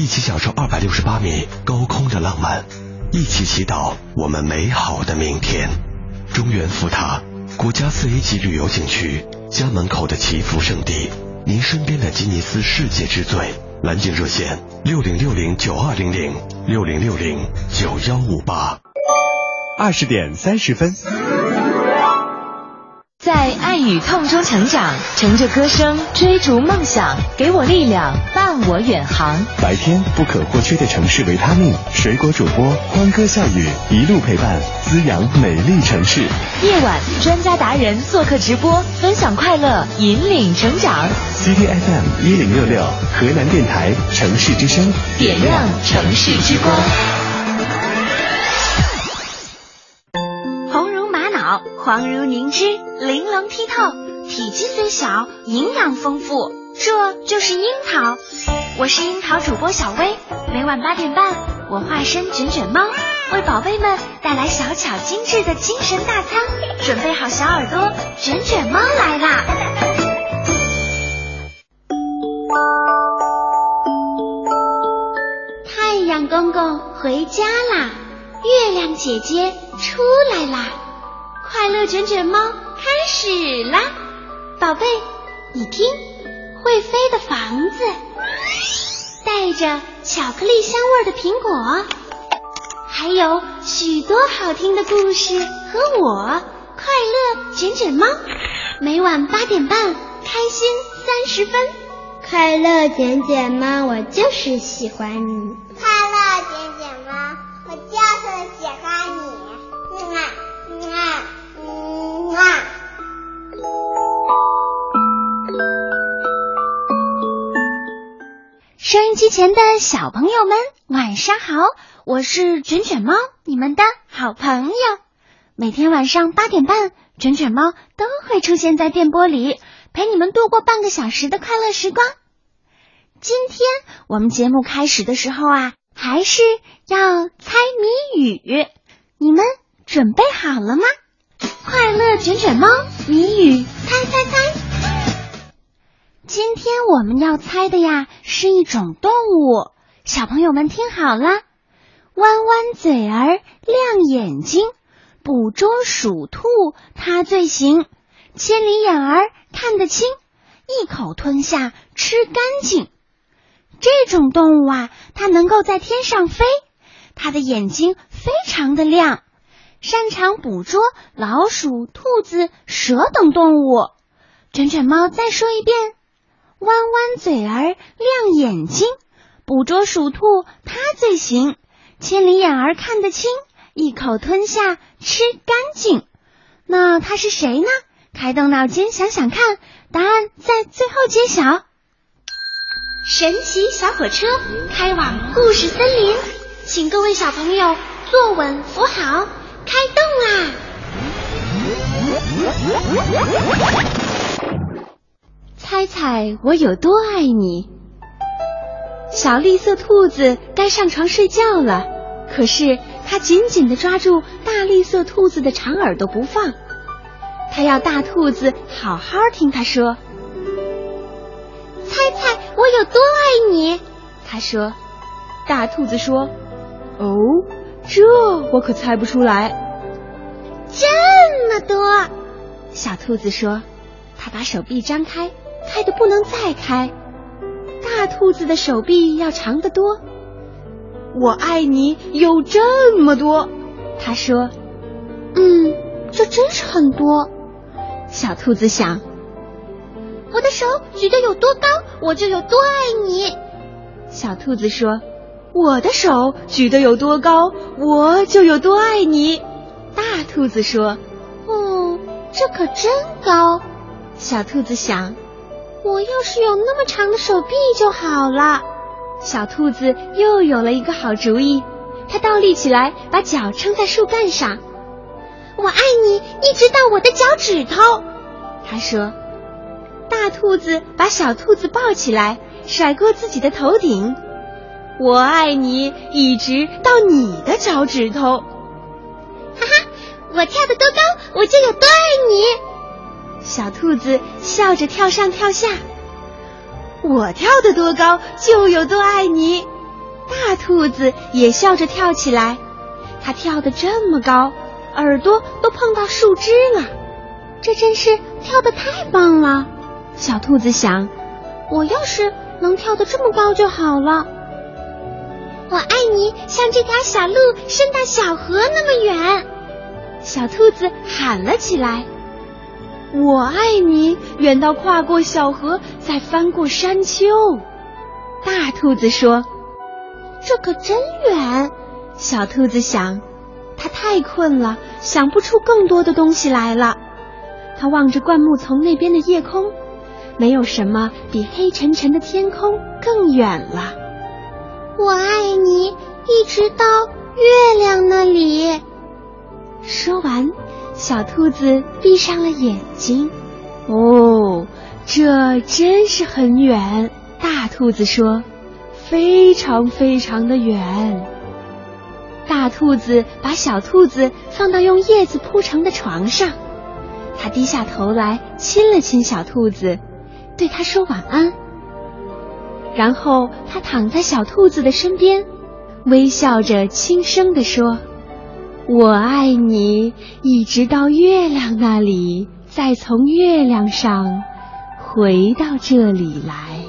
一起享受二百六十八米高空的浪漫，一起祈祷我们美好的明天。中原福塔，国家四 A 级旅游景区，家门口的祈福圣地，您身边的吉尼斯世界之最。蓝鲸热线：六零六零九二零零六零六零九幺五八。二十点三十分。在爱与痛中成长，乘着歌声追逐梦想，给我力量，伴我远航。白天不可或缺的城市维他命，水果主播欢歌笑语，一路陪伴，滋养美丽城市。夜晚专家达人做客直播，分享快乐，引领成长。CDFM 一零六六，河南电台城市之声，点亮城市之光。黄如凝脂，玲珑剔透，体积虽小，营养丰富，这就是樱桃。我是樱桃主播小薇，每晚八点半，我化身卷卷猫，为宝贝们带来小巧精致的精神大餐。准备好小耳朵，卷卷猫来啦！太阳公公回家啦，月亮姐姐出来啦。快乐卷卷猫开始啦，宝贝，你听，会飞的房子，带着巧克力香味的苹果，还有许多好听的故事和我，快乐卷卷猫，每晚八点半，开心三十分，快乐卷卷猫，我就是喜欢你，机前的小朋友们，晚上好！我是卷卷猫，你们的好朋友。每天晚上八点半，卷卷猫都会出现在电波里，陪你们度过半个小时的快乐时光。今天我们节目开始的时候啊，还是要猜谜语，你们准备好了吗？快乐卷卷猫谜语猜猜猜。今天我们要猜的呀是一种动物，小朋友们听好了，弯弯嘴儿，亮眼睛，捕捉鼠兔它最行，千里眼儿看得清，一口吞下吃干净。这种动物啊，它能够在天上飞，它的眼睛非常的亮，擅长捕捉老鼠、兔子、蛇等动物。卷卷猫再说一遍。嘴儿，亮眼睛，捕捉鼠兔它最行，千里眼儿看得清，一口吞下吃干净。那它是谁呢？开动脑筋想想看，答案在最后揭晓。神奇小火车开往故事森林，请各位小朋友坐稳扶好，开动啦！猜猜我有多爱你？小绿色兔子该上床睡觉了，可是它紧紧的抓住大绿色兔子的长耳朵不放。它要大兔子好好听它说。猜猜我有多爱你？他说。大兔子说：“哦，这我可猜不出来。”这么多，小兔子说。它把手臂张开。开的不能再开，大兔子的手臂要长得多。我爱你有这么多，他说：“嗯，这真是很多。”小兔子想：“我的手举得有多高，我就有多爱你。”小兔子说：“我的手举得有多高，我就有多爱你。”大兔子说：“哦，这可真高。”小兔子想。我要是有那么长的手臂就好了。小兔子又有了一个好主意，它倒立起来，把脚撑在树干上。我爱你，一直到我的脚趾头。他说。大兔子把小兔子抱起来，甩过自己的头顶。我爱你，一直到你的脚趾头。哈哈，我跳得多高，我就有多爱你。小兔子笑着跳上跳下，我跳得多高就有多爱你。大兔子也笑着跳起来，它跳得这么高，耳朵都碰到树枝了，这真是跳得太棒了。小兔子想，我要是能跳得这么高就好了。我爱你，像这条小路伸到小河那么远。小兔子喊了起来。我爱你，远到跨过小河，再翻过山丘。大兔子说：“这可真远。”小兔子想，它太困了，想不出更多的东西来了。它望着灌木丛那边的夜空，没有什么比黑沉沉的天空更远了。我爱你，一直到月亮那里。说完。小兔子闭上了眼睛。哦，这真是很远。大兔子说：“非常非常的远。”大兔子把小兔子放到用叶子铺成的床上，它低下头来亲了亲小兔子，对它说晚安。然后它躺在小兔子的身边，微笑着轻声地说。我爱你，一直到月亮那里，再从月亮上回到这里来。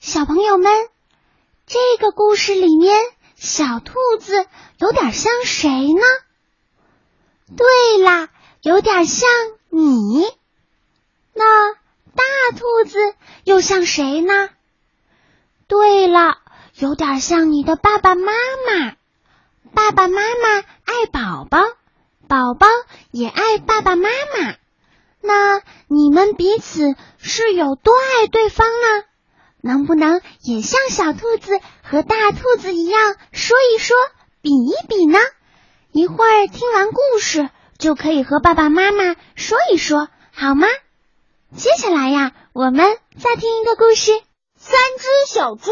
小朋友们，这个故事里面，小兔子有点像谁呢？对啦。有点像你，那大兔子又像谁呢？对了，有点像你的爸爸妈妈。爸爸妈妈爱宝宝，宝宝也爱爸爸妈妈。那你们彼此是有多爱对方呢？能不能也像小兔子和大兔子一样说一说、比一比呢？一会儿听完故事。就可以和爸爸妈妈说一说，好吗？接下来呀，我们再听一个故事：三只小猪。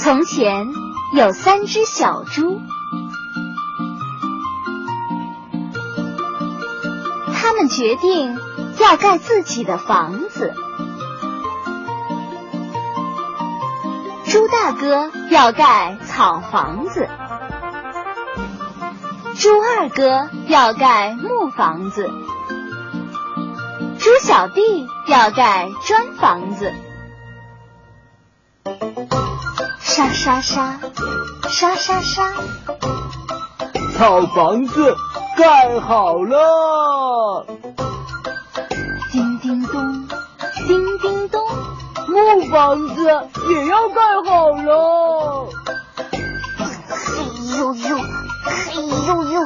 从前有三只小猪，他们决定要盖自己的房子。猪大哥要盖草房子。猪二哥要盖木房子，猪小弟要盖砖房子。沙沙沙，沙沙沙，草房子盖好了。叮叮咚，叮叮咚，木房子也要盖好了。哎呦呦，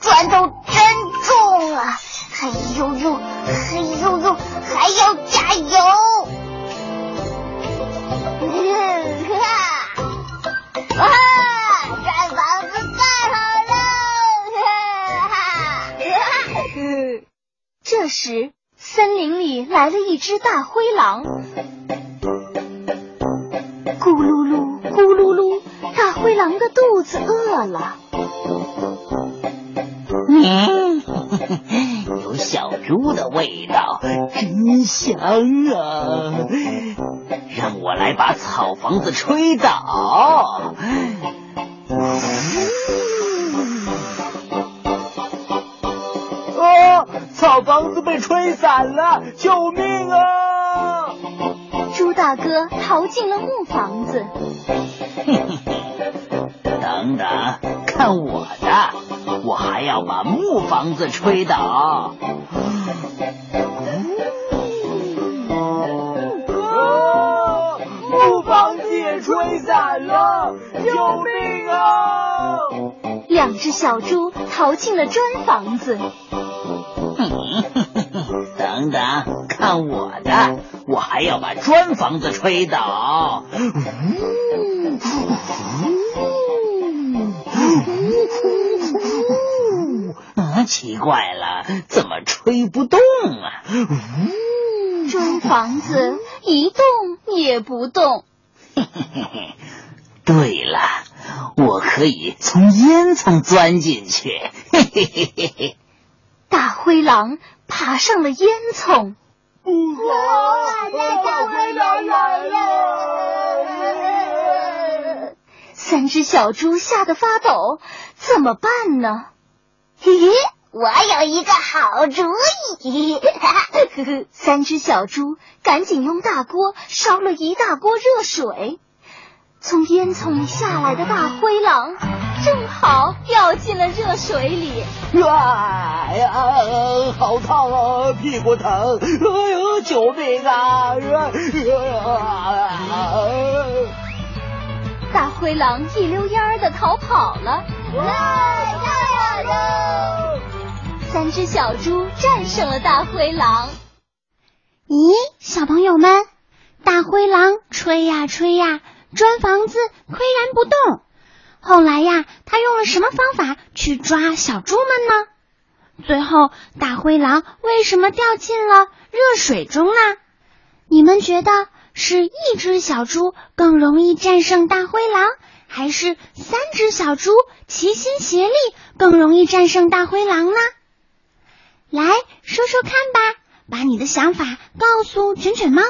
砖头真重啊！嘿呦呦，嘿呦呦，还要加油！啊，砖房子盖好了！这时，森林里来了一只大灰狼，咕噜噜，咕噜噜，大灰狼的肚子饿了。猪的味道，真香啊！让我来把草房子吹倒。啊！草房子被吹散了，救命啊！猪大哥逃进了木房子。等等，看我的！把木房子吹倒。木房子也吹散了，救命啊！两只小猪逃进了砖房子。等等，看我的！我还要把砖房子吹倒。奇怪了，怎么吹不动啊？呜砖房子一动也不动。嘿嘿嘿嘿对了，我可以从烟囱钻进去。嘿嘿嘿嘿嘿！大灰狼爬上了烟囱。哇！大灰狼来了！三只小猪吓得发抖，怎么办呢？咦，我有一个好主意！三只小猪赶紧用大锅烧了一大锅热水。从烟囱里下来的大灰狼正好掉进了热水里。呀呀，好烫啊，屁股疼！哎呦，救命啊！大灰狼一溜烟儿的逃跑了。太好了！三只小猪战胜了大灰狼。咦，小朋友们，大灰狼吹呀吹呀。砖房子岿然不动。后来呀，他用了什么方法去抓小猪们呢？最后，大灰狼为什么掉进了热水中呢？你们觉得是一只小猪更容易战胜大灰狼，还是三只小猪齐心协力更容易战胜大灰狼呢？来说说看吧，把你的想法告诉卷卷猫。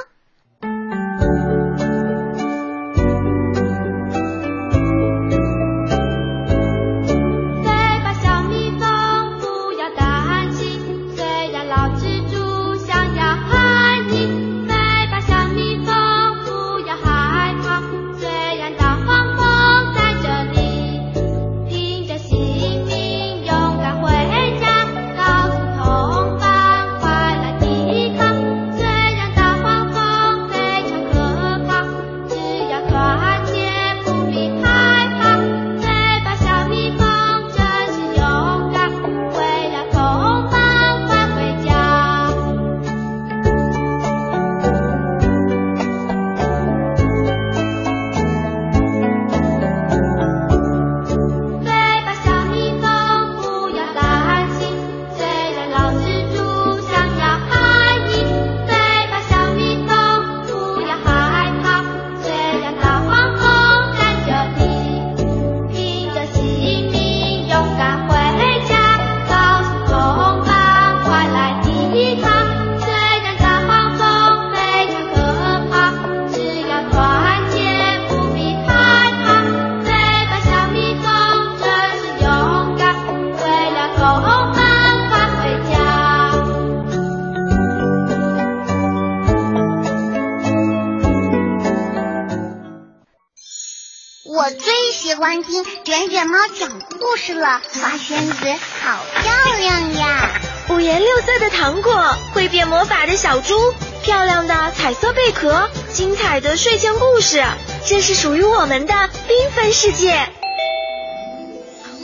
花仙子好漂亮呀！五颜六色的糖果，会变魔法的小猪，漂亮的彩色贝壳，精彩的睡前故事，这是属于我们的缤纷世界。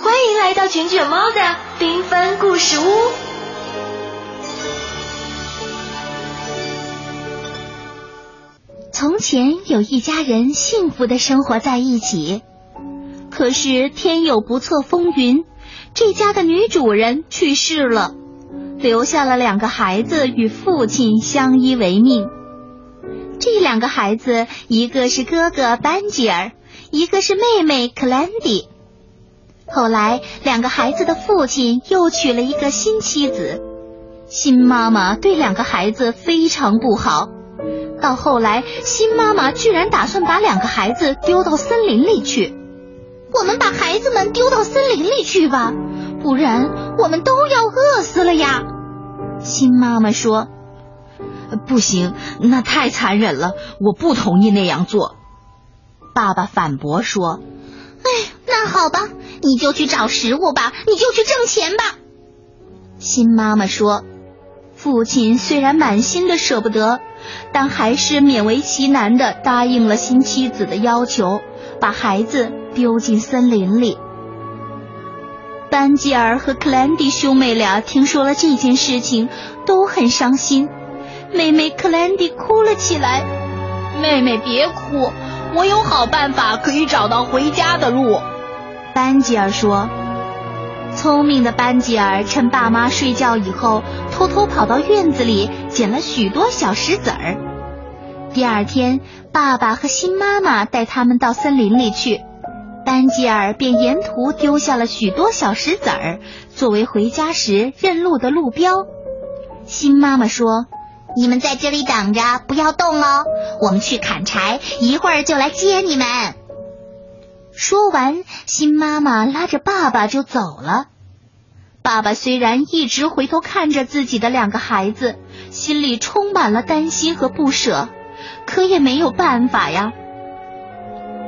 欢迎来到卷卷猫的缤纷故事屋。从前有一家人幸福的生活在一起，可是天有不测风云。这家的女主人去世了，留下了两个孩子与父亲相依为命。这两个孩子，一个是哥哥班吉尔，一个是妹妹克兰迪。后来，两个孩子的父亲又娶了一个新妻子，新妈妈对两个孩子非常不好。到后来，新妈妈居然打算把两个孩子丢到森林里去。我们把孩子们丢到森林里去吧，不然我们都要饿死了呀。新妈妈说：“不行，那太残忍了，我不同意那样做。”爸爸反驳说：“哎，那好吧，你就去找食物吧，你就去挣钱吧。”新妈妈说：“父亲虽然满心的舍不得，但还是勉为其难的答应了新妻子的要求，把孩子。”丢进森林里。班吉尔和克兰迪兄妹俩听说了这件事情，都很伤心。妹妹克兰迪哭了起来。妹妹别哭，我有好办法可以找到回家的路。班吉尔说。聪明的班吉尔趁爸妈睡觉以后，偷偷跑到院子里捡了许多小石子儿。第二天，爸爸和新妈妈带他们到森林里去。班吉尔便沿途丢下了许多小石子儿，作为回家时认路的路标。新妈妈说：“你们在这里等着，不要动哦，我们去砍柴，一会儿就来接你们。”说完，新妈妈拉着爸爸就走了。爸爸虽然一直回头看着自己的两个孩子，心里充满了担心和不舍，可也没有办法呀。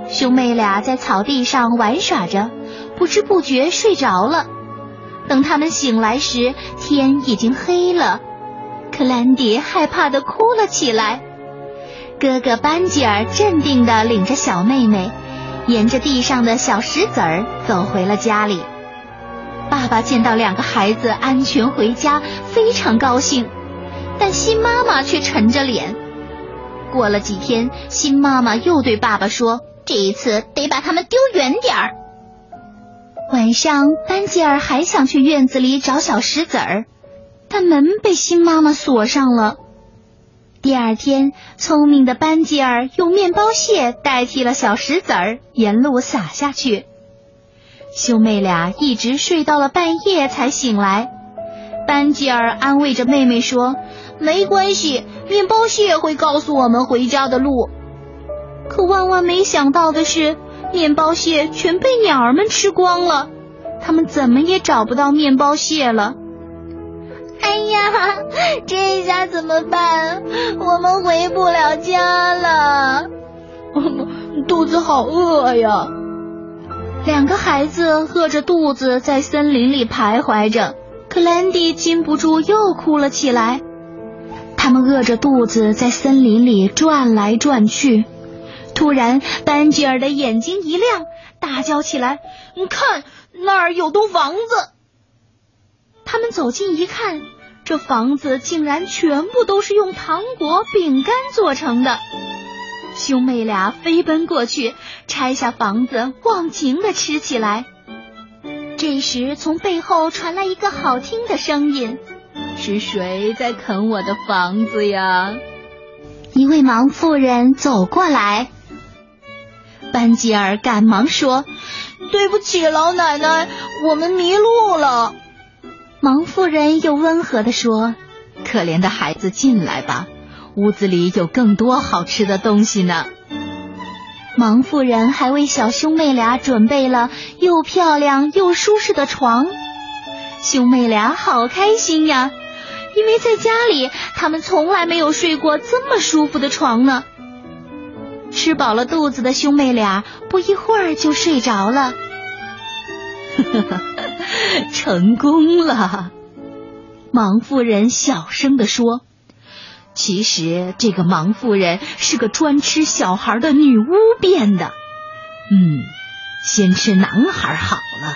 兄妹俩在草地上玩耍着，不知不觉睡着了。等他们醒来时，天已经黑了。克兰迪害怕的哭了起来。哥哥班吉尔镇定的领着小妹妹，沿着地上的小石子儿走回了家里。爸爸见到两个孩子安全回家，非常高兴，但新妈妈却沉着脸。过了几天，新妈妈又对爸爸说。这一次得把他们丢远点儿。晚上，班吉尔还想去院子里找小石子儿，但门被新妈妈锁上了。第二天，聪明的班吉尔用面包屑代替了小石子儿，沿路撒下去。兄妹俩一直睡到了半夜才醒来。班吉尔安慰着妹妹说：“没关系，面包蟹会告诉我们回家的路。”可万万没想到的是，面包蟹全被鸟儿们吃光了，他们怎么也找不到面包蟹了。哎呀，这下怎么办？我们回不了家了。肚子好饿呀！两个孩子饿着肚子在森林里徘徊着，克兰蒂禁不住又哭了起来。他们饿着肚子在森林里转来转去。突然，班吉尔的眼睛一亮，大叫起来：“你看，那儿有栋房子！”他们走近一看，这房子竟然全部都是用糖果、饼干做成的。兄妹俩飞奔过去，拆下房子，忘情的吃起来。这时，从背后传来一个好听的声音：“是谁在啃我的房子呀？”一位盲妇人走过来。班吉尔赶忙说：“对不起，老奶奶，我们迷路了。”盲妇人又温和地说：“可怜的孩子，进来吧，屋子里有更多好吃的东西呢。”盲妇人还为小兄妹俩准备了又漂亮又舒适的床，兄妹俩好开心呀，因为在家里他们从来没有睡过这么舒服的床呢。吃饱了肚子的兄妹俩不一会儿就睡着了。成功了，盲妇人小声的说：“其实这个盲妇人是个专吃小孩的女巫变的。嗯，先吃男孩好了。”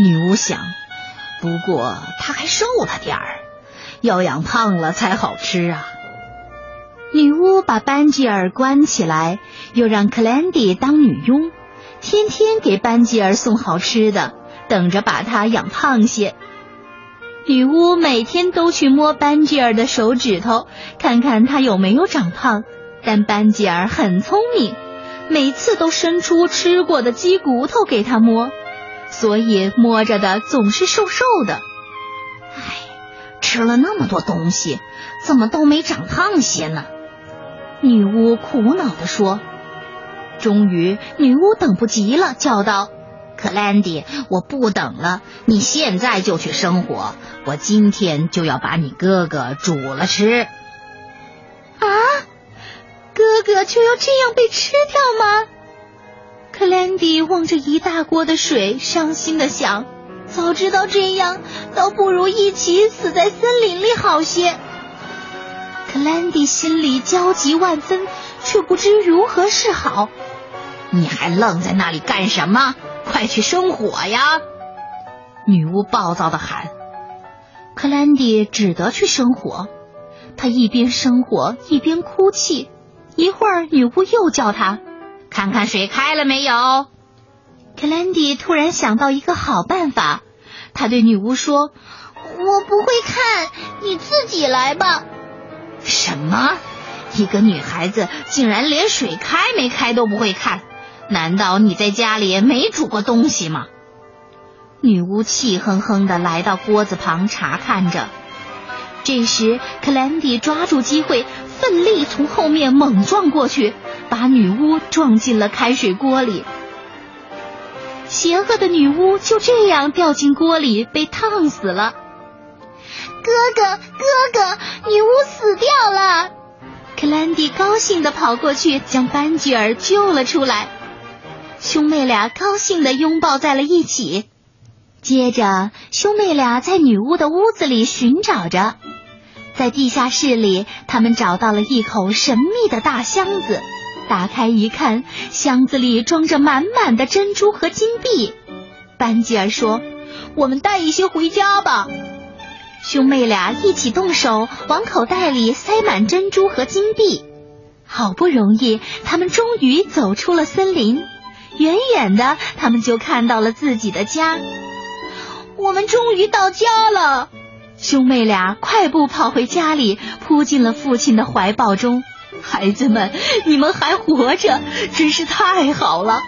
女巫想，不过他还瘦了点儿，要养胖了才好吃啊。女巫把班吉尔关起来，又让克兰迪当女佣，天天给班吉尔送好吃的，等着把他养胖些。女巫每天都去摸班吉尔的手指头，看看他有没有长胖。但班吉尔很聪明，每次都伸出吃过的鸡骨头给他摸，所以摸着的总是瘦瘦的。唉，吃了那么多东西，怎么都没长胖些呢？女巫苦恼地说：“终于，女巫等不及了，叫道：‘克兰迪，我不等了，你现在就去生火，我今天就要把你哥哥煮了吃。’啊，哥哥就要这样被吃掉吗？”克兰迪望着一大锅的水，伤心的想：“早知道这样，倒不如一起死在森林里好些。”克兰迪心里焦急万分，却不知如何是好。你还愣在那里干什么？快去生火呀！女巫暴躁的喊。克兰迪只得去生火。他一边生火一边哭泣。一会儿，女巫又叫他看看水开了没有。克兰迪突然想到一个好办法，他对女巫说：“我不会看，你自己来吧。”什么？一个女孩子竟然连水开没开都不会看？难道你在家里没煮过东西吗？女巫气哼哼的来到锅子旁查看着。这时，克兰迪抓住机会，奋力从后面猛撞过去，把女巫撞进了开水锅里。邪恶的女巫就这样掉进锅里，被烫死了。哥哥，哥哥，女巫死掉了！克兰迪高兴的跑过去，将班吉尔救了出来。兄妹俩高兴的拥抱在了一起。接着，兄妹俩在女巫的屋子里寻找着，在地下室里，他们找到了一口神秘的大箱子。打开一看，箱子里装着满满的珍珠和金币。班吉尔说：“我们带一些回家吧。”兄妹俩一起动手往口袋里塞满珍珠和金币。好不容易，他们终于走出了森林。远远的，他们就看到了自己的家。我们终于到家了！兄妹俩快步跑回家里，扑进了父亲的怀抱中。孩子们，你们还活着，真是太好了！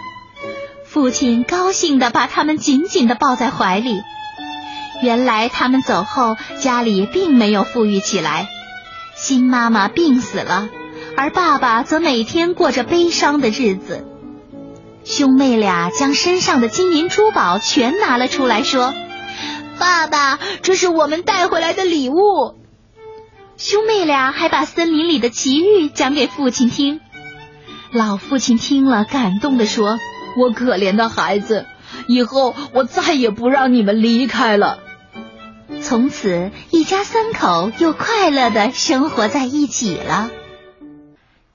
父亲高兴的把他们紧紧的抱在怀里。原来他们走后，家里并没有富裕起来，新妈妈病死了，而爸爸则每天过着悲伤的日子。兄妹俩将身上的金银珠宝全拿了出来，说：“爸爸，这是我们带回来的礼物。”兄妹俩还把森林里的奇遇讲给父亲听。老父亲听了，感动的说：“我可怜的孩子，以后我再也不让你们离开了。”从此，一家三口又快乐的生活在一起了。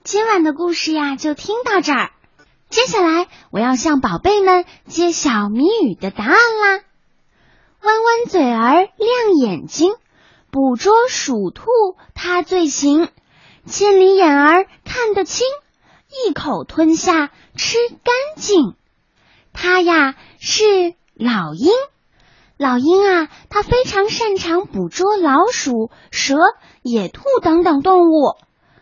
今晚的故事呀，就听到这儿。接下来，我要向宝贝们揭晓谜语的答案啦。弯弯嘴儿，亮眼睛。捕捉鼠兔，它最行；千里眼儿看得清，一口吞下吃干净。它呀是老鹰，老鹰啊，它非常擅长捕捉老鼠、蛇、野兔等等动物，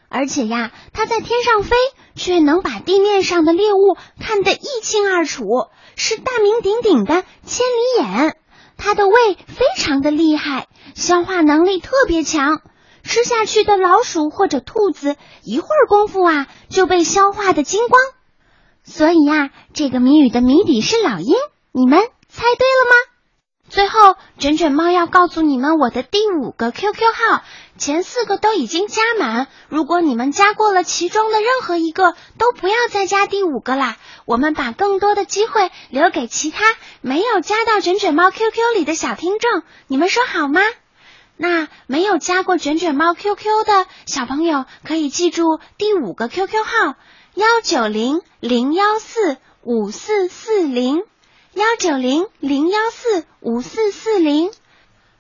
而且呀，它在天上飞，却能把地面上的猎物看得一清二楚，是大名鼎鼎的千里眼。它的胃非常的厉害。消化能力特别强，吃下去的老鼠或者兔子，一会儿功夫啊就被消化的精光。所以呀，这个谜语的谜底是老鹰，你们猜对了吗？最后，卷卷猫要告诉你们我的第五个 QQ 号，前四个都已经加满，如果你们加过了其中的任何一个，都不要再加第五个啦。我们把更多的机会留给其他没有加到卷卷猫 QQ 里的小听众，你们说好吗？那没有加过卷卷猫 QQ 的小朋友，可以记住第五个 QQ 号：幺九零零幺四五四四零，幺九零零幺四五四四零。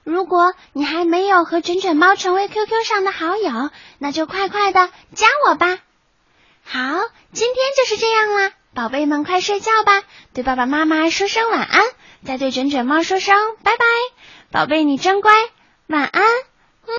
如果你还没有和卷卷猫成为 QQ 上的好友，那就快快的加我吧。好，今天就是这样啦，宝贝们快睡觉吧，对爸爸妈妈说声晚安，再对卷卷猫说声拜拜。宝贝，你真乖。晚安。